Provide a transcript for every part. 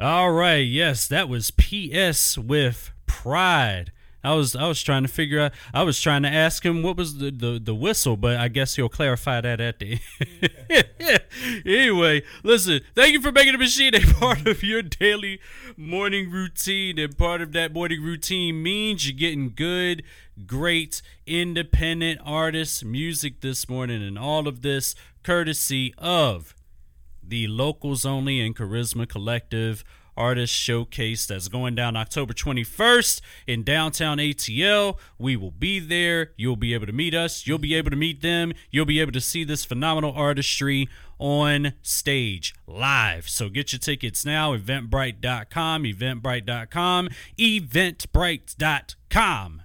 All right, yes, that was PS with Pride. I was I was trying to figure out I was trying to ask him what was the, the, the whistle, but I guess he'll clarify that at the end. anyway, listen, thank you for making the machine a part of your daily morning routine. And part of that morning routine means you're getting good, great, independent artists music this morning, and all of this courtesy of the locals only and charisma collective artist showcase that's going down October 21st in downtown ATL. We will be there. You'll be able to meet us. You'll be able to meet them. You'll be able to see this phenomenal artistry on stage live. So get your tickets now. Eventbrite.com, eventbrite.com, eventbrite.com.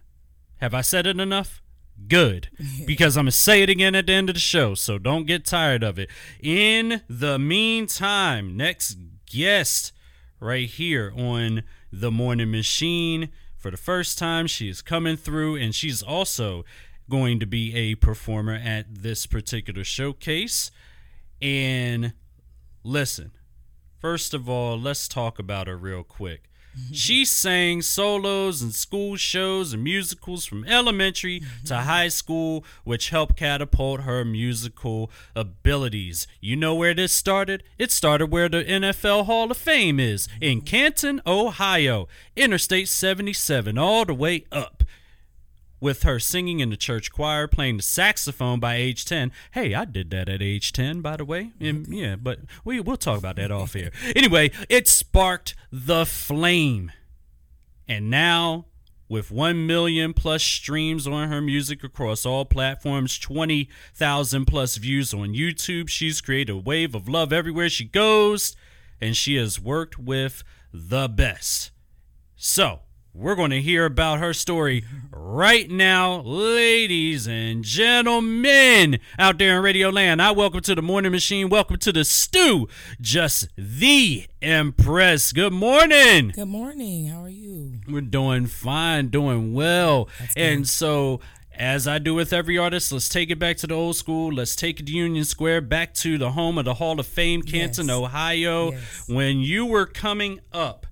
Have I said it enough? Good because I'm going to say it again at the end of the show, so don't get tired of it. In the meantime, next guest right here on The Morning Machine. For the first time, she is coming through, and she's also going to be a performer at this particular showcase. And listen, first of all, let's talk about her real quick. Mm-hmm. She sang solos and school shows and musicals from elementary mm-hmm. to high school, which helped catapult her musical abilities. You know where this started? It started where the NFL Hall of Fame is in mm-hmm. Canton, Ohio, Interstate 77, all the way up with her singing in the church choir, playing the saxophone by age 10. Hey, I did that at age 10, by the way. And, mm-hmm. yeah, but we, we'll talk about that off here. Anyway, it sparked the flame. And now, with 1 million plus streams on her music across all platforms, 20,000 plus views on YouTube, she's created a wave of love everywhere she goes. And she has worked with the best. So, we're going to hear about her story right now, ladies and gentlemen out there in Radio Land. I welcome to the Morning Machine. Welcome to the stew. Just the Empress. Good morning. Good morning. How are you? We're doing fine, doing well. And so, as I do with every artist, let's take it back to the old school. Let's take it to Union Square, back to the home of the Hall of Fame, Canton, Yes. Ohio. Yes. When you were coming up,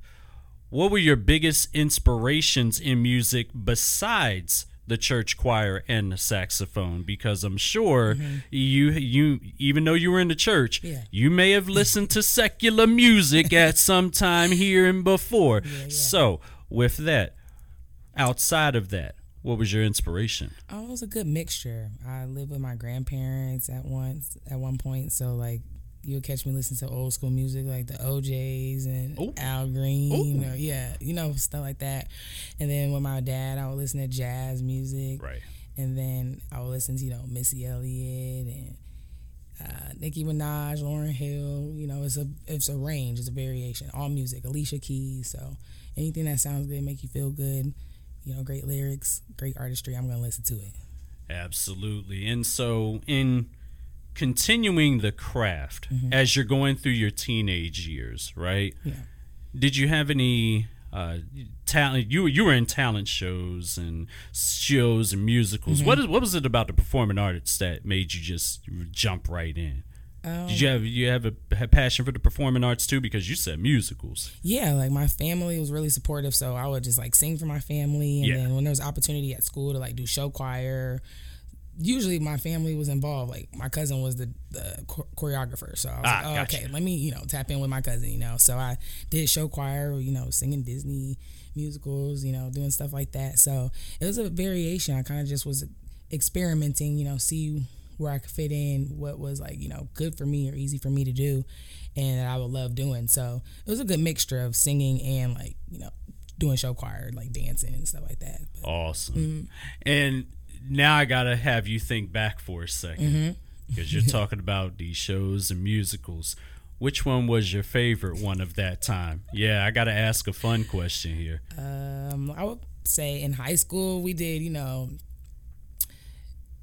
what were your biggest inspirations in music besides the church choir and the saxophone? Because I'm sure you you even though you were in the church, Mm-hmm. Yeah. you may have listened to secular music at some time here and before. yeah. So with that, outside of that, what was your inspiration? Oh, it was a good mixture. I lived with my grandparents at once at one point, so like you would catch me listening to old school music like the O'Jays and Ooh. Al Green, or yeah, you know stuff like that. And then with my dad, I would listen to jazz music, Right. and then I would listen to you know Missy Elliott and uh, Nicki Minaj, Lauryn Hill. You know, it's a it's a range, it's a variation. All music, Alicia Keys. So anything that sounds good, make you feel good. You know, great lyrics, great artistry. I'm gonna listen to it. Absolutely. And so, in continuing the craft Mm-hmm. as you're going through your teenage years, right? Yeah. Did you have any uh, talent? You were you were in talent shows and shows and musicals. Mm-hmm. What is what was it about the performing arts that made you just jump right in? Um, Did you have you have a passion for the performing arts too? Because you said musicals. yeah, like my family was really supportive, so I would just like sing for my family, and Yeah. then when there was opportunity at school to like do show choir, usually my family was involved. Like my cousin was the, the choreographer, so I was Ah, like, oh, gotcha. okay, let me you know tap in with my cousin, you know. So I did show choir, you know, singing Disney musicals, you know, doing stuff like that. So it was a variation. I kind of just was experimenting, you know, see where I could fit in, what was like, you know, good for me or easy for me to do, and that I would love doing. So it was a good mixture of singing and like, you know, doing show choir, like dancing and stuff like that. But, Awesome. Mm-hmm. And now I gotta have you think back for a second Mm-hmm. because you're talking about these shows and musicals. Which one was your favorite one of that time? Yeah, I gotta ask a fun question here. um, I would say in high school we did, you know,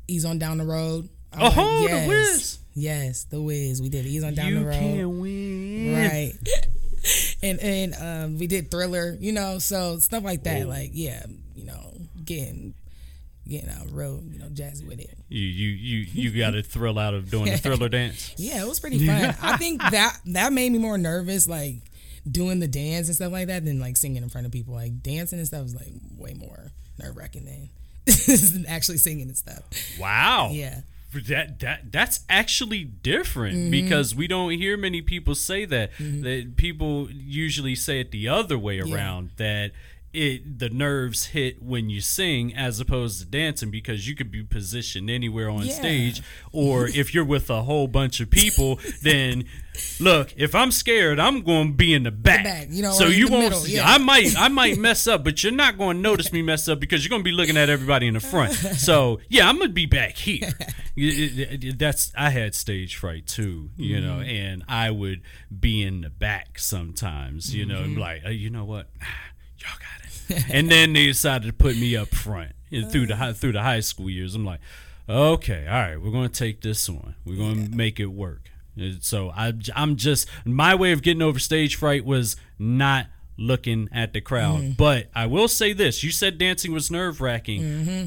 Ease on Down the Road. I'm like, Oh, the yes, Wiz. Yes, the Wiz. We did Ease on Down you the Road. You can win. right and and um we did thriller you know so stuff like that Whoa. like yeah you know getting getting out real you know jazzy with it You you you you got a thrill out of doing the thriller dance. yeah it was pretty fun i think that that made me more nervous like doing the dance and stuff like that than like singing in front of people. Like dancing and stuff is like way more nerve wracking than actually singing and stuff. Wow. Yeah. That that that's actually different Mm-hmm. because we don't hear many people say that. That people usually say it the other way around that it the nerves hit when you sing as opposed to dancing because you could be positioned anywhere on Yeah. stage or if you're with a whole bunch of people then look if I'm scared I'm going to be in the back, back, you know, so you won't middle, see, yeah. I might I might mess up but you're not going to notice me mess up because you're going to be looking at everybody in the front so yeah I'm going to be back here that's I had stage fright too you know Mm-hmm. and I would be in the back sometimes you know Mm-hmm. like uh, you know what y'all got and then they decided to put me up front and through the high, through the high school years. I'm like okay all right we're going to take this on we're going to make it work. And so I I'm just my way of getting over stage fright was not looking at the crowd. Mm-hmm. but I will say this you said dancing was nerve wracking Mm-hmm.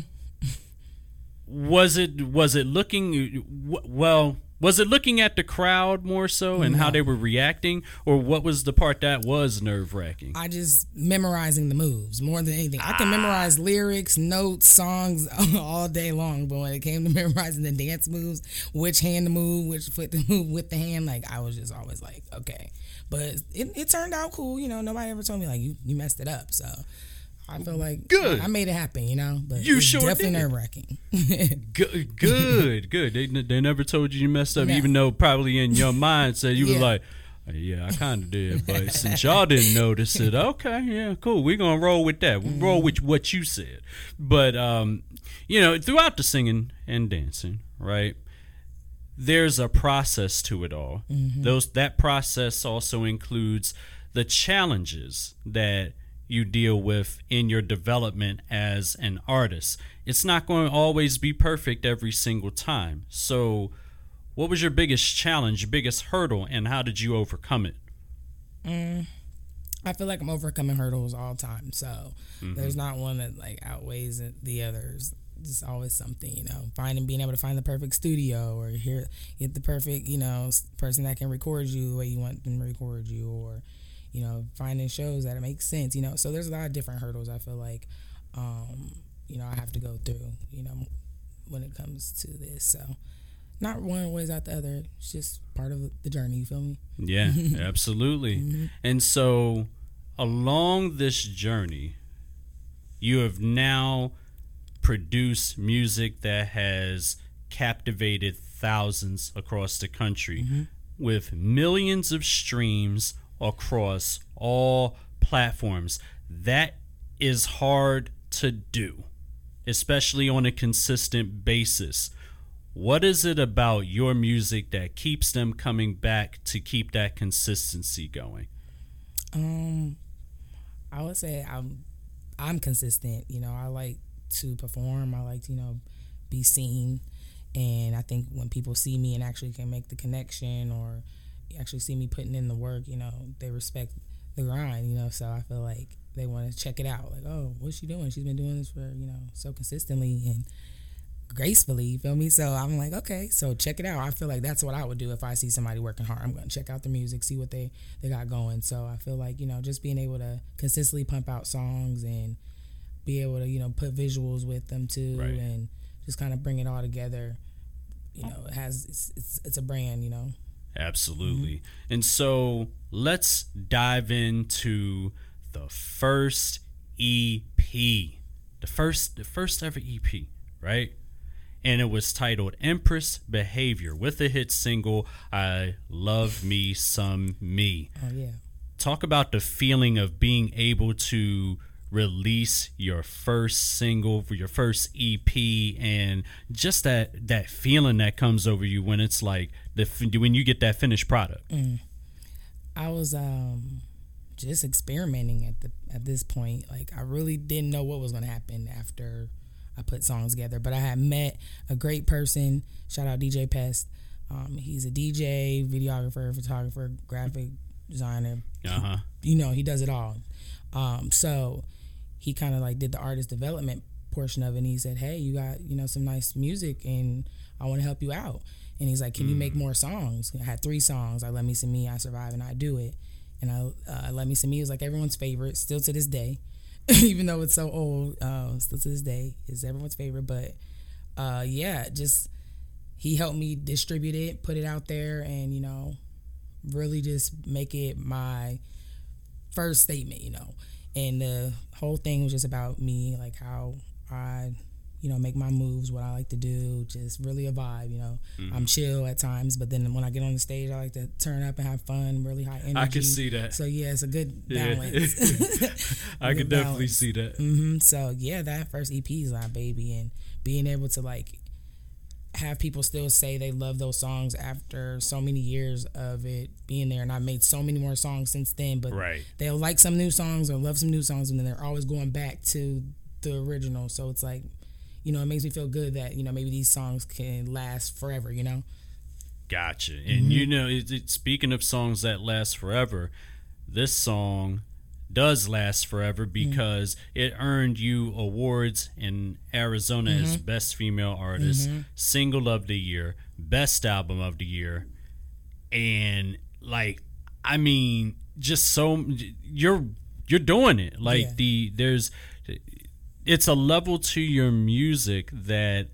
was it was it looking well was it looking at the crowd more so and how they were reacting or what was the part that was nerve wracking I just memorizing the moves more than anything. I can ah. memorize lyrics, notes, songs all day long, but when it came to memorizing the dance moves, which hand to move, which foot to move with the hand, like I was just always like, okay. But it, it turned out cool, you know. Nobody ever told me like you you messed it up, so I feel like Good. I made it happen, you know. But You sure definitely nerve wracking. good good good they, they never told you you messed up No. even though probably in your mind said you Yeah. was like yeah i kind of did but since y'all didn't notice it okay yeah cool we're gonna roll with that we roll with what you said but um you know throughout the singing and dancing right there's a process to it all. Those that process also includes the challenges that you deal with in your development as an artist. It's not going to always be perfect every single time. So, what was your biggest challenge, your biggest hurdle, and how did you overcome it? Mm, I feel like I'm overcoming hurdles all the time. So mm-hmm. there's not one that like outweighs the others. Just always something, you know, finding being able to find the perfect studio or hear get the perfect, you know, person that can record you the way you want them to record you, or you know, finding shows that it makes sense, you know. So there's a lot of different hurdles. I feel like, um, you know, I have to go through, you know, when it comes to this. So not one weighs out the other. It's just part of the journey. You feel me? Yeah, absolutely. And so, along this journey, you have now produced music that has captivated thousands across the country with millions of streams across all platforms. That is hard to do, especially on a consistent basis. What is it about your music that keeps them coming back to keep that consistency going? Um, I would say I'm I'm consistent. You know, I like to perform. I like to you know be seen, and I think when people see me and actually can make the connection or actually see me putting in the work, you know, they respect the grind. You know, so I feel like they want to check it out. Like, oh, what's she doing? She's been doing this for you know so consistently and gracefully. You feel me? So I'm like, okay, so check it out. I feel like that's what I would do if I see somebody working hard. I'm gonna check out the music, see what they they got going. So I feel like you know just being able to consistently pump out songs and be able to you know put visuals with them too, Right. and just kind of bring it all together. You know, it has it's, it's it's a brand. You know. Absolutely. Mm-hmm. And so let's dive into the first EP. The first the first ever EP, right? And it was titled Empress Behavior with the hit single I Love Me Some Me. Oh yeah. talk about the feeling of being able to release your first single for your first EP and just that that feeling that comes over you when it's like the when you get that finished product. I was um just experimenting at the at this point. Like I really didn't know what was gonna happen after I put songs together. But I had met a great person. Shout out DJ Pest. Um, he's a DJ, videographer, photographer, graphic designer. Uh-huh. You know, he does it all. Um, so he kind of like did the artist development portion of it. And he said, "Hey, you got you know some nice music, and I want to help you out." And he's like, "Can you make more songs?" I had three songs. I let me see me, I survive, and I do it. and I uh, Let Me See Me was like everyone's favorite, still to this day, even though it's so old. Uh, still to this day is everyone's favorite. But uh, yeah, just he helped me distribute it, put it out there, and you know, really just make it my first statement. You know, and the whole thing was just about me, like how I you know, make my moves, what I like to do, just really a vibe, you know. Mm-hmm. I'm chill at times, but then when I get on the stage, I like to turn up and have fun, really high energy. I can see that. So yeah, it's a good balance. Yeah. I can definitely see that. Mm-hmm. So yeah, that first EP is my baby, and being able to like have people still say they love those songs after so many years of it being there, and I've made so many more songs since then. But right. they'll like some new songs or love some new songs, and then they're always going back to the original. So it's like you know, it makes me feel good that you know maybe these songs can last forever. You know. Gotcha. And mm-hmm. you know, it, it, speaking of songs that last forever, this song does last forever mm-hmm. because mm-hmm. it earned you awards in Arizona mm-hmm. as Best Female Artist, mm-hmm. Single of the Year, Best Album of the Year, and like, I mean, just so you're you're doing it. Like yeah. the there's it's a level to your music that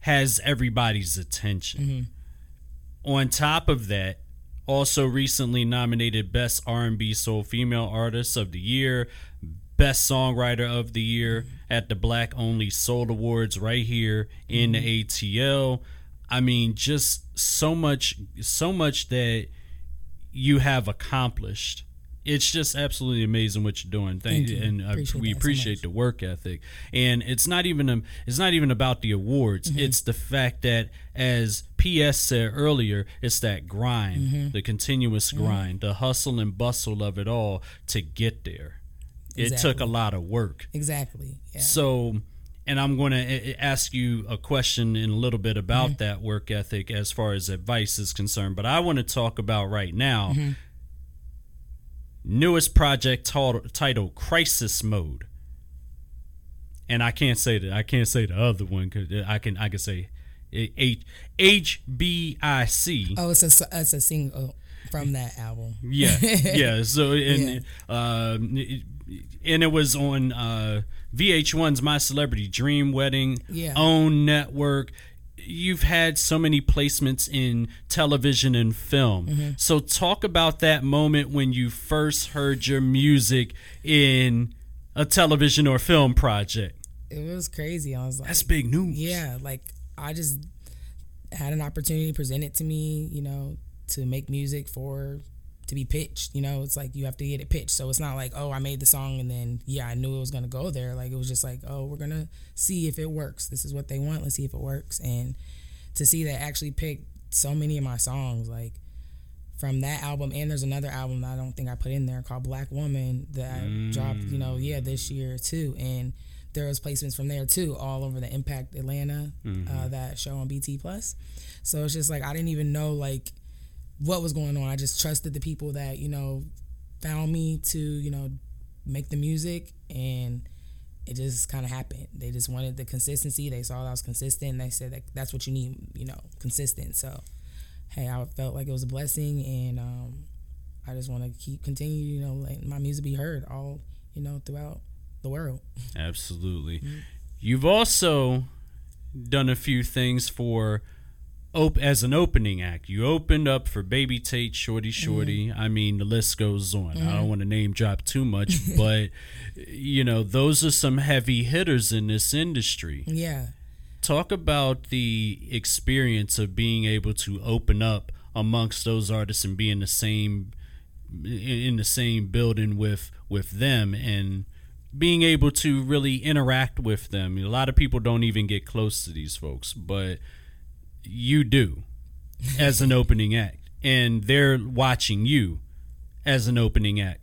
has everybody's attention. Mm-hmm. On top of that, also recently nominated Best R&B Soul Female Artist of the Year, Best Songwriter of the Year mm-hmm. at the Black Only Soul Awards right here in mm-hmm. the ATL. I mean, just so much, so much that you have accomplished it's just absolutely amazing what you're doing. Thank, Thank you. And appreciate we appreciate so the work ethic. And it's not even a, it's not even about the awards. Mm-hmm. It's the fact that, as PS said earlier, it's that grind, mm-hmm. the continuous mm-hmm. grind, the hustle and bustle of it all to get there. Exactly. It took a lot of work. Exactly. Yeah. So and I'm going to ask you a question in a little bit about mm-hmm. that work ethic as far as advice is concerned. But I want to talk about right now mm-hmm newest project titled Crisis Mode. And I can't say that I can't say the other one because I can I can say H H B I C. Oh, it's a it's a single from that album. Yeah, yeah. So and yeah. Uh, and it was on uh, VH1's My Celebrity Dream Wedding, yeah. OWN network you've had so many placements in television and film. Mm-hmm. So talk about that moment when you first heard your music in a television or film project. It was crazy. I was like, "That's big news." Yeah, like I just had an opportunity presented to me, you know, to make music for to be pitched. You know, it's like you have to get it pitched. So it's not like, oh, I made the song and then yeah, I knew it was gonna go there. Like it was just like, oh, we're gonna see if it works. This is what they want. Let's see if it works. And to see that actually pick so many of my songs, like from that album, and there's another album that I don't think I put in there called Black Woman that mm. dropped, you know, yeah, this year too. And there was placements from there too, all over the Impact Atlanta, mm-hmm. uh, that show on BT Plus. So it's just like I didn't even know like what was going on. I just trusted the people that, you know, found me to, you know, make the music and it just kind of happened. They just wanted the consistency. They saw that I was consistent. they said that that's what you need, you know, consistent. So, hey, I felt like it was a blessing, and um, I just want to keep continue, you know, letting my music be heard all, you know, throughout the world. Absolutely. Mm-hmm. You've also done a few things for op- as an opening act. You opened up for Baby Tate, Shorty Shorty. Mm-hmm. I mean, the list goes on. Mm-hmm. I don't want to name drop too much, but you know, those are some heavy hitters in this industry. Yeah. Talk about the experience of being able to open up amongst those artists and be in the same in the same building with with them and being able to really interact with them. A lot of people don't even get close to these folks, but you do as an opening act, and they're watching you as an opening act.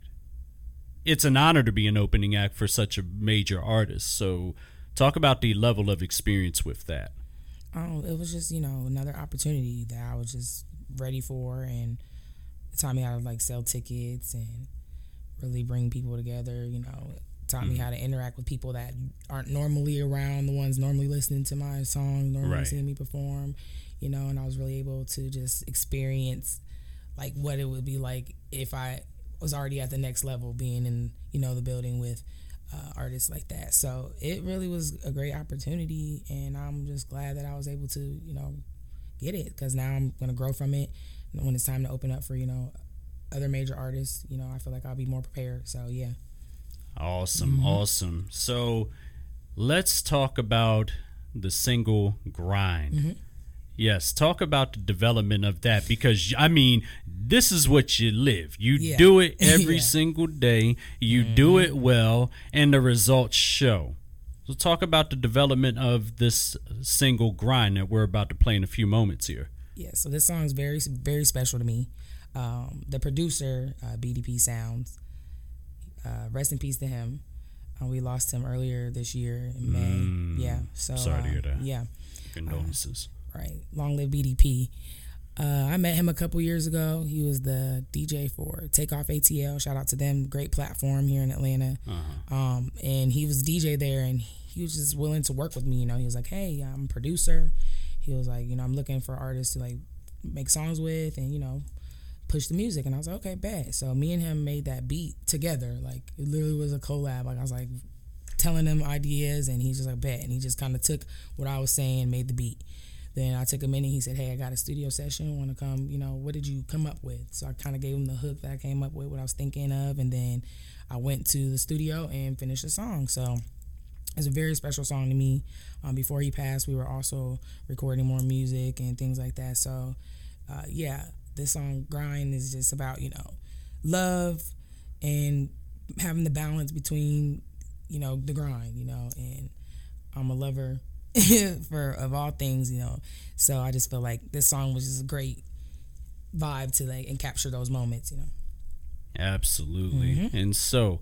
It's an honor to be an opening act for such a major artist. So, talk about the level of experience with that. Oh, it was just you know another opportunity that I was just ready for, and it taught me how to like sell tickets and really bring people together. You know, taught mm-hmm. me how to interact with people that aren't normally around, the ones normally listening to my songs, normally right. seeing me perform, you know, and I was really able to just experience like what it would be like if I was already at the next level, being in you know the building with uh, artists like that. So it really was a great opportunity, and I'm just glad that I was able to you know get it because now I'm gonna grow from it. When it's time to open up for you know other major artists, you know I feel like I'll be more prepared. So yeah. Awesome, mm-hmm. awesome. So let's talk about the single grind. Mm-hmm. Yes, talk about the development of that because I mean, this is what you live. You yeah. do it every yeah. single day. You mm-hmm. do it well, and the results show. So, talk about the development of this single grind that we're about to play in a few moments here. Yeah, so this song is very, very special to me. Um, the producer, uh, BDP Sounds, uh, rest in peace to him. Uh, we lost him earlier this year in May. Mm, yeah, so sorry to hear uh, that. Yeah, condolences. Uh, right, long live BDP. Uh, I met him a couple years ago. He was the DJ for Takeoff ATL. Shout out to them. Great platform here in Atlanta. Uh-huh. Um, and he was DJ there, and he was just willing to work with me. You know, he was like, "Hey, I'm a producer." He was like, "You know, I'm looking for artists to like make songs with, and you know, push the music." And I was like, "Okay, bad. So me and him made that beat together. Like it literally was a collab. Like I was like telling him ideas, and he's just like, bad. and he just kind of took what I was saying, and made the beat. Then I took a minute. He said, "Hey, I got a studio session. Want to come? You know, what did you come up with?" So I kind of gave him the hook that I came up with, what I was thinking of, and then I went to the studio and finished the song. So it's a very special song to me. Um, before he passed, we were also recording more music and things like that. So uh, yeah, this song "Grind" is just about you know love and having the balance between you know the grind, you know, and I'm a lover for of all things, you know. So I just feel like this song was just a great vibe to like and capture those moments, you know. Absolutely. Mm-hmm. And so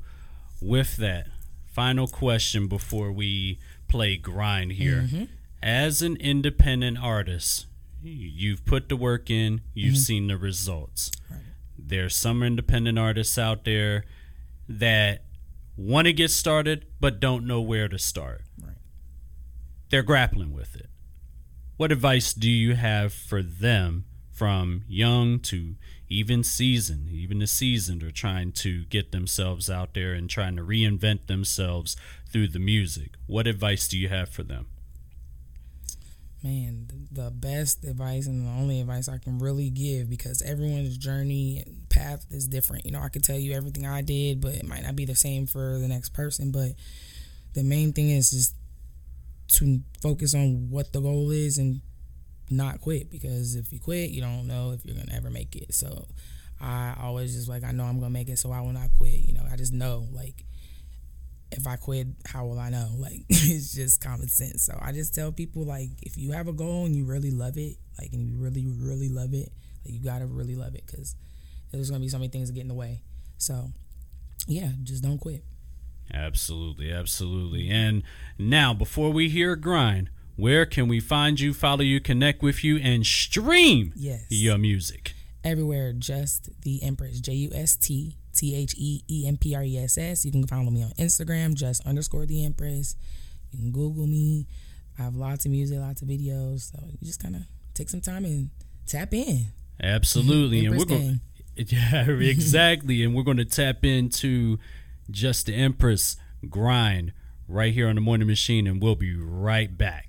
with that, final question before we play grind here. Mm-hmm. As an independent artist, you've put the work in, you've mm-hmm. seen the results. Right. There's some independent artists out there that want to get started but don't know where to start Right. they're grappling with it. What advice do you have for them from young to even seasoned, even the seasoned are trying to get themselves out there and trying to reinvent themselves through the music? What advice do you have for them? Man, the best advice and the only advice I can really give because everyone's journey and path is different. You know, I could tell you everything I did, but it might not be the same for the next person. But the main thing is just to focus on what the goal is and not quit because if you quit, you don't know if you're gonna ever make it. So I always just like I know I'm gonna make it, so I will not quit. You know, I just know like if I quit, how will I know? Like it's just common sense. So I just tell people like if you have a goal and you really love it, like and you really really love it, like you gotta really love it because there's gonna be so many things that get in the way. So yeah, just don't quit. Absolutely, absolutely. And now, before we hear grind, where can we find you, follow you, connect with you, and stream yes. your music? Everywhere, just the Empress, J U S T T H E E M P R E S S. You can follow me on Instagram, just underscore the Empress. You can Google me. I have lots of music, lots of videos. So you just kind of take some time and tap in. Absolutely, and we're going. Yeah, exactly, and we're going to tap into just the Empress grind right here on the Morning Machine, and we'll be right back.